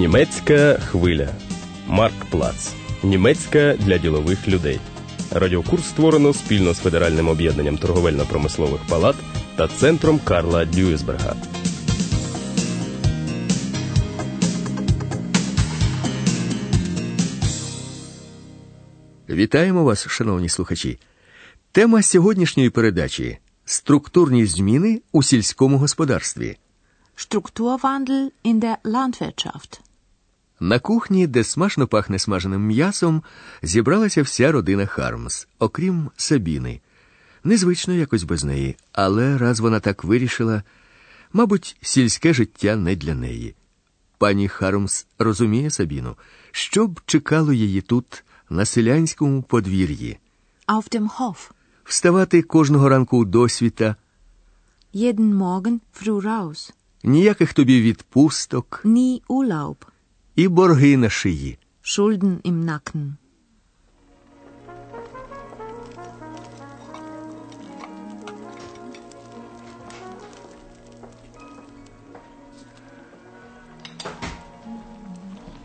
Німецька хвиля. Марк Плац. Німецька для ділових людей. Радіокурс створено спільно з Федеральним об'єднанням торговельно-промислових палат та центром Карла Дюйсберга. Вітаємо вас, шановні слухачі. Тема сьогоднішньої передачі структурні зміни у сільському господарстві. Strukturwandel in der Landwirtschaft. На кухні, де смачно пахне смаженим м'ясом, зібралася вся родина Хармс, окрім Сабіни. Незвично якось без неї, але раз вона так вирішила, мабуть, сільське життя не для неї. Пані Хармс розуміє Сабіну, що б чекало її тут, на селянському подвір'ї, Auf dem Hof. вставати кожного ранку у досвіта, Jeden Morgen früh raus. ніяких тобі відпусток Nie Urlaub. і борги на шиї. Schulden im Nacken.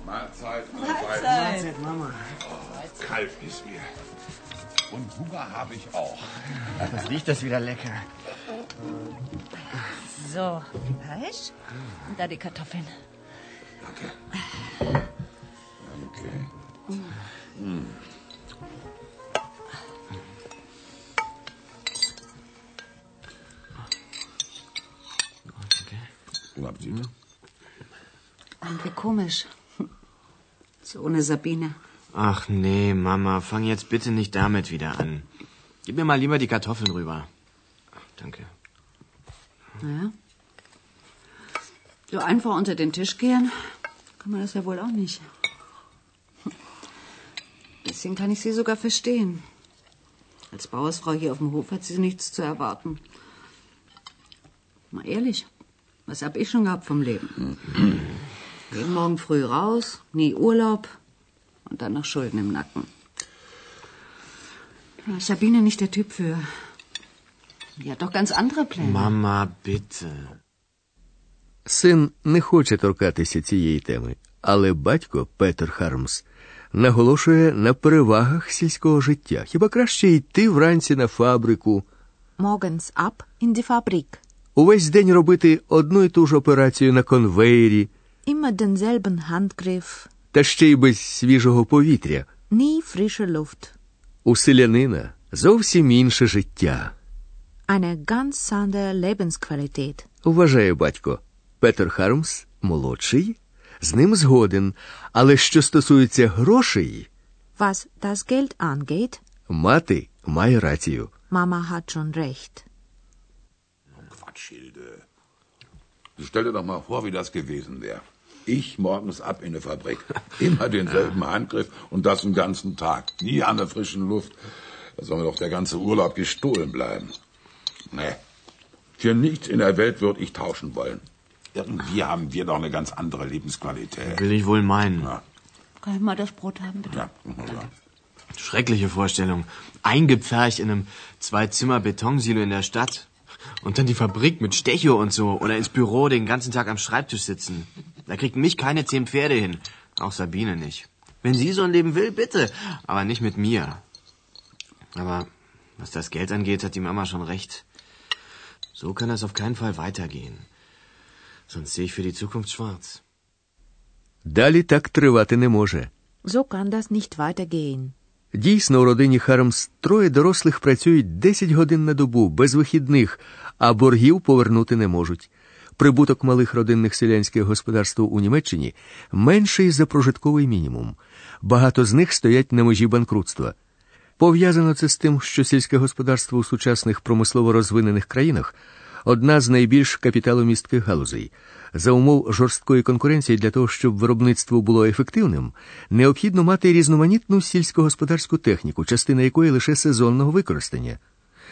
Mahlzeit. Mahlzeit. Mama. Kalt ist mir. Und Hunger habe ich auch. Was riecht das wieder lecker? So, Fleisch und da die Kartoffeln. Danke. Danke. Guten Appetit. Irgendwie komisch. So ohne Sabine. Ach nee, Mama, fang jetzt bitte nicht damit wieder an. Gib mir mal lieber die Kartoffeln rüber. Danke. Naja. So einfach unter den Tisch gehen, kann man das ja wohl auch nicht. Deswegen kann ich sie sogar verstehen. Als Bauersfrau hier auf dem Hof hat sie nichts zu erwarten. Mal ehrlich, was hab ich schon gehabt vom Leben? Jeden Morgen früh raus, nie Urlaub und dann noch Schulden im Nacken. Ist Sabine nicht der Typ für. Die hat doch ganz andere Pläne. Mama, bitte. Син не хоче торкатися цієї теми, але батько Петер Хармс наголошує на перевагах сільського життя. Хіба краще йти вранці на фабрику, Morgens ab in die Fabrik. увесь день робити одну і ту ж операцію на конвеєрі, Immer denselben Handgriff. та ще й без свіжого повітря. Nie frische Luft. У селянина зовсім інше життя, Eine ganz andere Lebensqualität. вважає батько. Петер Хармс молодший, з ним згоден. Але що стосується грошей, Was das Geld angeht, мати має рацію. Mama hat schon recht. Quatsch, Hilde. Stell dir doch mal vor, wie das gewesen wäre. Ich morgens ab in der Fabrik. Immer denselben Handgriff und das den ganzen Tag. Nie an der frischen Luft. Da soll mir doch der ganze Urlaub gestohlen bleiben. Nee. Für nichts in der Welt würde ich tauschen wollen. Irgendwie haben wir doch eine ganz andere Lebensqualität. Will ich wohl meinen. Ja, Kann ich mal das Brot haben, bitte? ja, ja. Schreckliche Vorstellung. Eingepfercht in einem Zwei-Zimmer-Betonsilo in der Stadt. Und dann die Fabrik mit Stecho und so. Oder ins Büro den ganzen Tag am Schreibtisch sitzen. Da kriegt mich keine zehn Pferde hin. Auch Sabine nicht. Wenn sie so ein Leben will, bitte. Aber nicht mit mir. Aber was das Geld angeht, hat die Mama schon recht. So kann das auf keinen Fall weitergehen. Sonst sehe ich für die Zukunft schwarz. Далі так тривати не може. So kann das nicht weitergehen. Дійсно, у родині Хармс троє дорослих працюють 10 годин на добу, без вихідних, а боргів повернути не можуть. Прибуток малих родинних селянських господарств у Німеччині менший за прожитковий мінімум. Багато з них стоять на межі банкрутства. Пов'язано це з тим, що сільське господарство у сучасних промислово розвинених країнах одна з найбільш капіталомістких галузей. За умов жорсткої конкуренції для того, щоб виробництво було ефективним, необхідно мати різноманітну сільськогосподарську техніку, частина якої лише сезонного використання.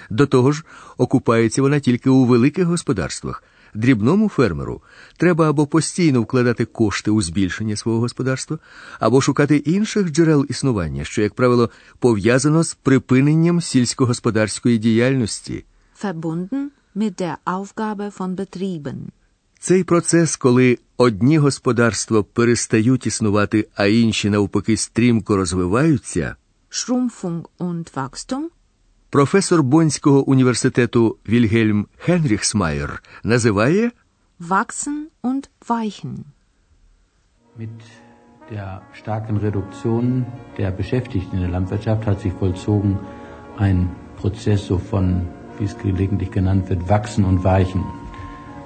До того ж, окупається вона тільки у великих господарствах. Дрібному фермеру треба або постійно вкладати кошти у збільшення свого господарства, або шукати інших джерел існування, що, як правило, пов'язано з припиненням сільськогосподарської діяльності. Verbunden mit der Aufgabe von Betrieben. Цей процес, коли одні господарства перестають існувати, а інші навпаки стрімко розвиваються, Schrumpfung und Wachstum, професор Бонського університету Вільгельм Хенріхсмайер називає Wachsen und Weichen. Mit der starken Reduktion der Beschäftigten in der Landwirtschaft hat sich vollzogen ein Prozess so von, wie es gelegentlich genannt wird, Wachsen und Weichen.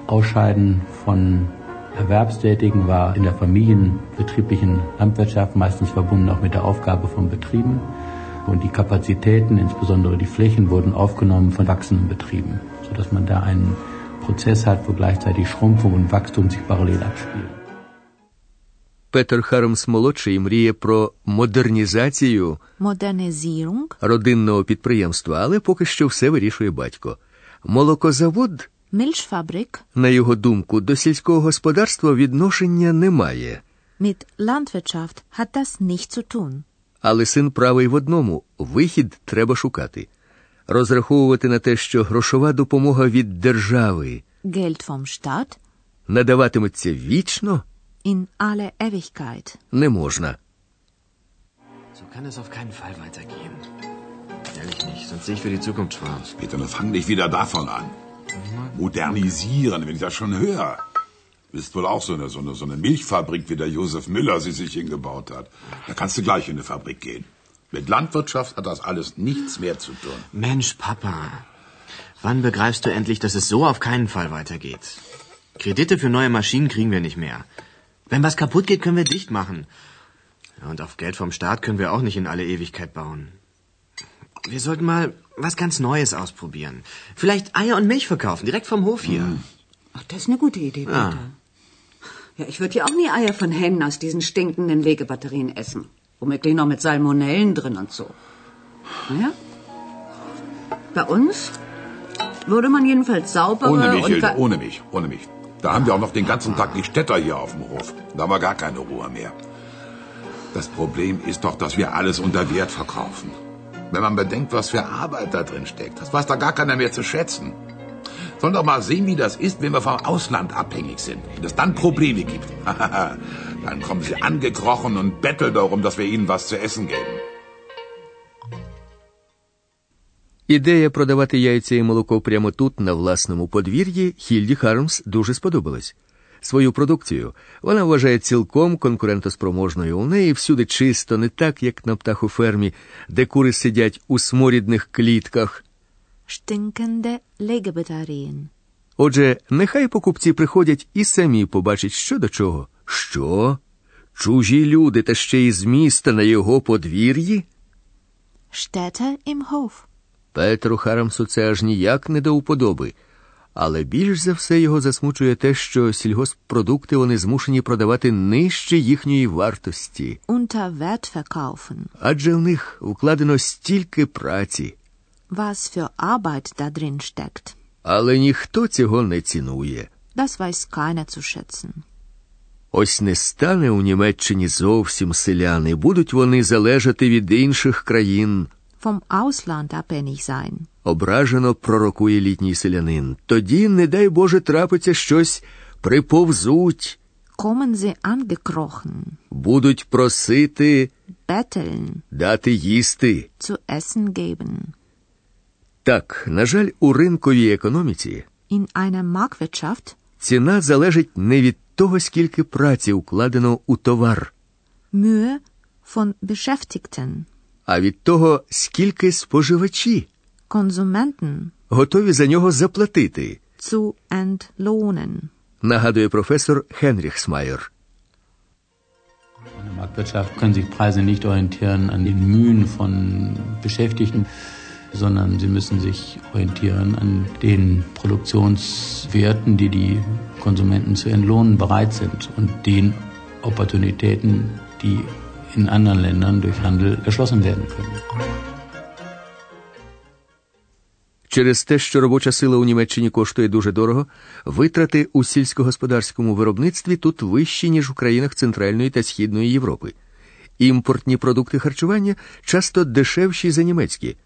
Ausscheiden von Erwerbstätigen war in der familienbetrieblichen Landwirtschaft meistens verbunden auch mit der Aufgabe von Betrieben. Und die Kapazitäten, insbesondere die Flächen, wurden aufgenommen von wachsenden Betrieben, sodass man da einen Prozess hat, wo gleichzeitig Schrumpfung und Wachstum sich parallel abspielen. Петер Харемс молодший мріє про модернізацію родинного підприємства, але поки що все вирішує батько. Молокозавод, Milchfabrik, на його думку, до сільського господарства відношення немає. mit Landwirtschaft hat das nichts zu tun. Але син правий в одному вихід треба шукати. Розраховувати на те, що грошова допомога від держави Geld vom Staat надаватиметься вічно, in alle Ewigkeit. не можна. So kann es auf keinen Fall weitergehen. Ehrlich nicht, sonst sehe ich für die Zukunft schwarz. Peter, nun fang nicht wieder davon an. Modernisieren, wenn ich das schon höre. Bist wohl auch so eine, so eine, so eine Milchfabrik, wie der Josef Müller sie sich hingebaut hat. Da kannst du gleich in eine Fabrik gehen. Mit Landwirtschaft hat das alles nichts mehr zu tun. Mensch, Papa. Wann begreifst du endlich, dass es so auf keinen Fall weitergeht? Kredite für neue Maschinen kriegen wir nicht mehr. Wenn was kaputt geht, können wir dicht machen. Ja, und auf Geld vom Staat können wir auch nicht in alle Ewigkeit bauen. Wir sollten mal was ganz Neues ausprobieren. Vielleicht Eier und Milch verkaufen, direkt vom Hof hier. Ach, das ist eine gute Idee, Peter. Ja, ich würde ja auch nie Eier von Hennen aus diesen stinkenden Legebatterien essen. Womöglich noch mit Salmonellen drin und so. Naja. Bei uns würde man jedenfalls saubere Ohne mich, und... Hilde, ohne mich, ohne mich. Da haben wir auch noch den ganzen Tag die Städter hier auf dem Hof. Da wir gar keine Ruhe mehr. Das Problem ist doch, dass wir alles unter Wert verkaufen. Wenn man bedenkt, was für Arbeit da drin steckt, das weiß da gar keiner mehr zu schätzen. Sollen doch mal sehen, wie das ist, wenn wir vom Ausland abhängig sind. Wenn es dann Probleme gibt. dann kommen sie angekrochen und betteln darum, dass wir ihnen was zu essen geben. Ідея продавати яйця і молоко прямо тут, на власному подвір'ї, Хільді Хармс дуже сподобалась. Свою продукцію вона вважає цілком конкурентоспроможною. У неї всюди чисто, не так, як на птахофермі, де кури сидять у сморідних клітках. Отже, нехай покупці приходять і самі побачать, що до чого. Що? Чужі люди та ще й з міста на його подвір'ї? Im Hof. Петру Харамсу це аж ніяк не до уподоби. Але більш за все його засмучує те, що сільгоспродукти вони змушені продавати нижче їхньої вартості. Unter Wert verkaufen. Адже в них вкладено стільки праці, Was für Arbeit da drin steckt. але ніхто цього не цінує. Das weiß keiner zu schätzen. Ось не стане у Німеччині зовсім селяни, будуть вони залежати від інших країн. Vom Ausland abhängig sein. Ображено пророкує літній селянин. Тоді, не дай Боже, трапиться щось, приповзуть, Kommen sie angekrochen. будуть просити Betteln. дати їсти. Zu essen geben. Так, на жаль, у ринковій економіці In einer Marktwirtschaft ціна залежить не від того, скільки праці вкладено у товар, Mühe von Beschäftigten. а від того, скільки споживачі Konsumenten готові за нього заплатити, zu entlohnen. нагадує професор Хенріх Смайер. In der Marktwirtschaft können sich Preise nicht orientieren an den Mühen von Beschäftigten, sondern sie müssen sich orientieren an den Produktionswerten, die die Konsumenten zu entlohnen bereit sind und den Opportunitäten, die in anderen Ländern durch Handel erschlossen werden können. Через те, що робоча сила у Німеччині коштує дуже дорого, витрати у сільськогосподарському виробництві тут вищі, ніж у країнах Центральної та Східної Європи. Імпортні продукти харчування часто дешевші за німецькі.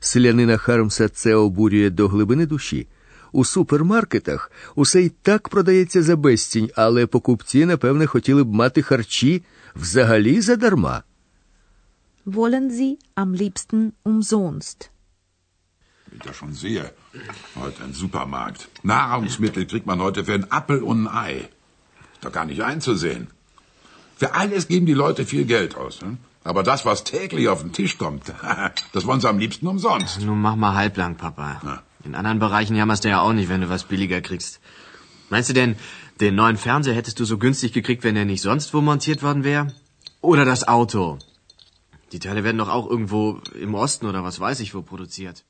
Селянина Хармса це обурює до глибини душі. У супермаркетах усе й так продається за безцінь, але покупці, напевне, хотіли б мати харчі взагалі задарма. Wollen Sie am liebsten umsonst? Wie ich das schon sehe. Heute ein Supermarkt. Nahrungsmittel kriegt man heute für einen Appel und ein Ei. Ist doch gar nicht einzusehen. Für alles geben die Leute viel Geld aus. Hm? Aber das, was täglich auf den Tisch kommt, das wollen sie am liebsten umsonst. Nun mach mal halblang, Papa. Ja. In anderen Bereichen jammerst du ja auch nicht, wenn du was billiger kriegst. Meinst du denn, den neuen Fernseher hättest du so günstig gekriegt, wenn er nicht sonst wo montiert worden wäre? Oder das Auto? Die Teile werden doch auch irgendwo im Osten oder was weiß ich wo produziert.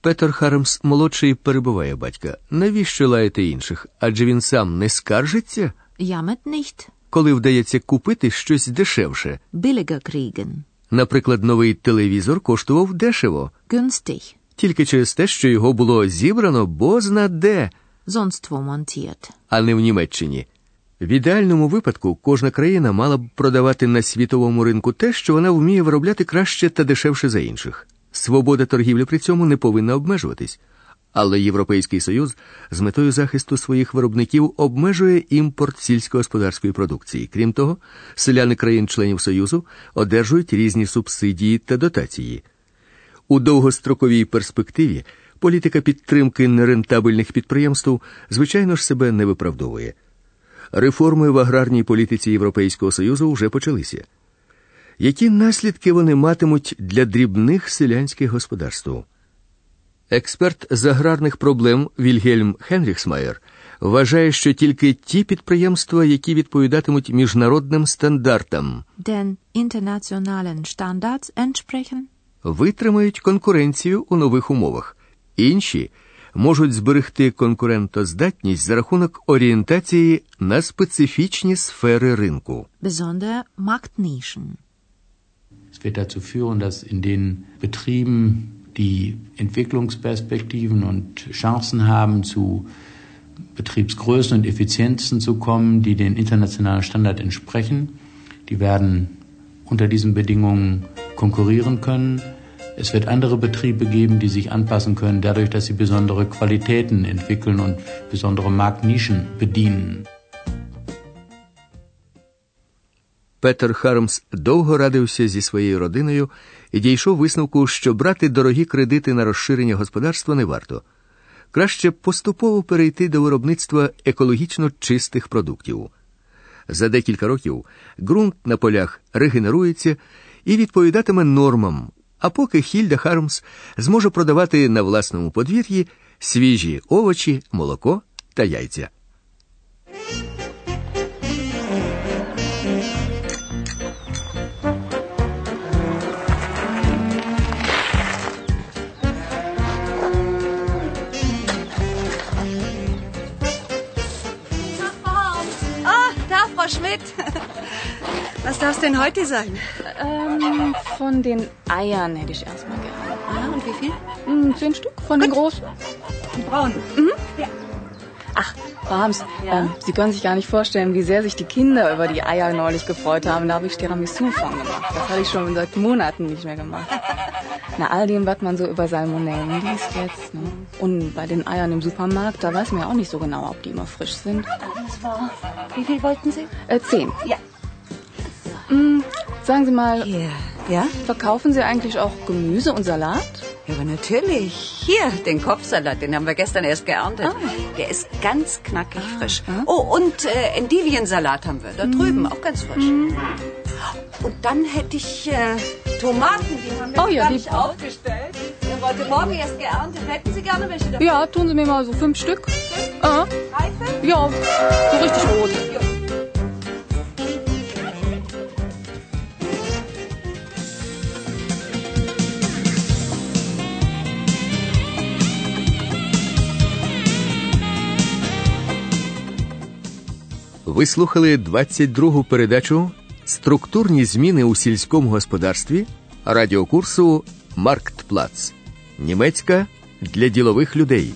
Петер Харемс молодший перебиває батька. Навіщо лаяти інших? Адже він сам не скаржиться, Jammert nicht. коли вдається купити щось дешевше. Billiger kriegen. Наприклад, новий телевізор коштував дешево, Günstig. тільки через те, що його було зібрано бозна де, Sonst wo montiert. а не в Німеччині. В ідеальному випадку кожна країна мала б продавати на світовому ринку те, що вона вміє виробляти краще та дешевше за інших. Свобода торгівлі при цьому не повинна обмежуватись. Але Європейський Союз з метою захисту своїх виробників обмежує імпорт сільськогосподарської продукції. Крім того, селяни країн-членів Союзу одержують різні субсидії та дотації. У довгостроковій перспективі політика підтримки нерентабельних підприємств, звичайно ж, себе не виправдовує. Реформи в аграрній політиці Європейського Союзу вже почалися. Які наслідки вони матимуть для дрібних селянських господарств? Експерт з аграрних проблем Вільгельм Хенріхсмаєр вважає, що тільки ті підприємства, які відповідатимуть міжнародним стандартам, Den internationalen Standards entsprechen? витримають конкуренцію у нових умовах. Інші можуть зберегти конкурентоздатність за рахунок орієнтації на специфічні сфери ринку. Besondere Marktnischen. Es wird dazu führen, dass in den Betrieben, die Entwicklungsperspektiven und Chancen haben, zu Betriebsgrößen und Effizienzen zu kommen, die den internationalen Standard entsprechen, die werden unter diesen Bedingungen konkurrieren können. Es wird andere Betriebe geben, die sich anpassen können, dadurch, dass sie besondere Qualitäten entwickeln und besondere Marktnischen bedienen. Петер Хармс довго радився зі своєю родиною і дійшов висновку, що брати дорогі кредити на розширення господарства не варто. Краще поступово перейти до виробництва екологічно чистих продуктів. За декілька років ґрунт на полях регенерується і відповідатиме нормам, а поки Хільда Хармс зможе продавати на власному подвір'ї свіжі овочі, молоко та яйця. Was darf es denn heute sein? Ähm, von den Eiern hätte ich erstmal gerne. Ah, und wie viel? Hm, zehn Stück von den großen. Die braunen. Ach, Frau Harms, ähm, Sie können sich gar nicht vorstellen, wie sehr sich die Kinder über die Eier neulich gefreut haben. Da habe ich Tiramisu von gemacht. Das hatte ich schon seit Monaten nicht mehr gemacht. Na, all dem, was man so über Salmonellen liest jetzt. Ne? Und bei den Eiern im Supermarkt, da weiß man ja auch nicht so genau, ob die immer frisch sind. Das war. Wie viel wollten Sie? Äh, zehn. Ja. Sagen Sie mal, Hier. Ja? verkaufen Sie eigentlich auch Gemüse und Salat? Ja, aber natürlich. Hier, den Kopfsalat, den haben wir gestern erst geerntet. Der ist ganz knackig frisch. Oh, und äh, Endiviensalat haben wir. Da drüben, auch ganz frisch. Und dann hätte ich äh, Tomaten, die haben wir Oh ja, die- aufgestellt. Der wollte morgen erst geerntet. Hätten Sie gerne welche davon? Ja, tun Sie mir mal so fünf Stück. Ah, Reife? ja, so richtig rot. Ви слухали 22-гу передачу Структурні зміни у сільському господарстві радіокурсу Марктплац. Німецька для ділових людей.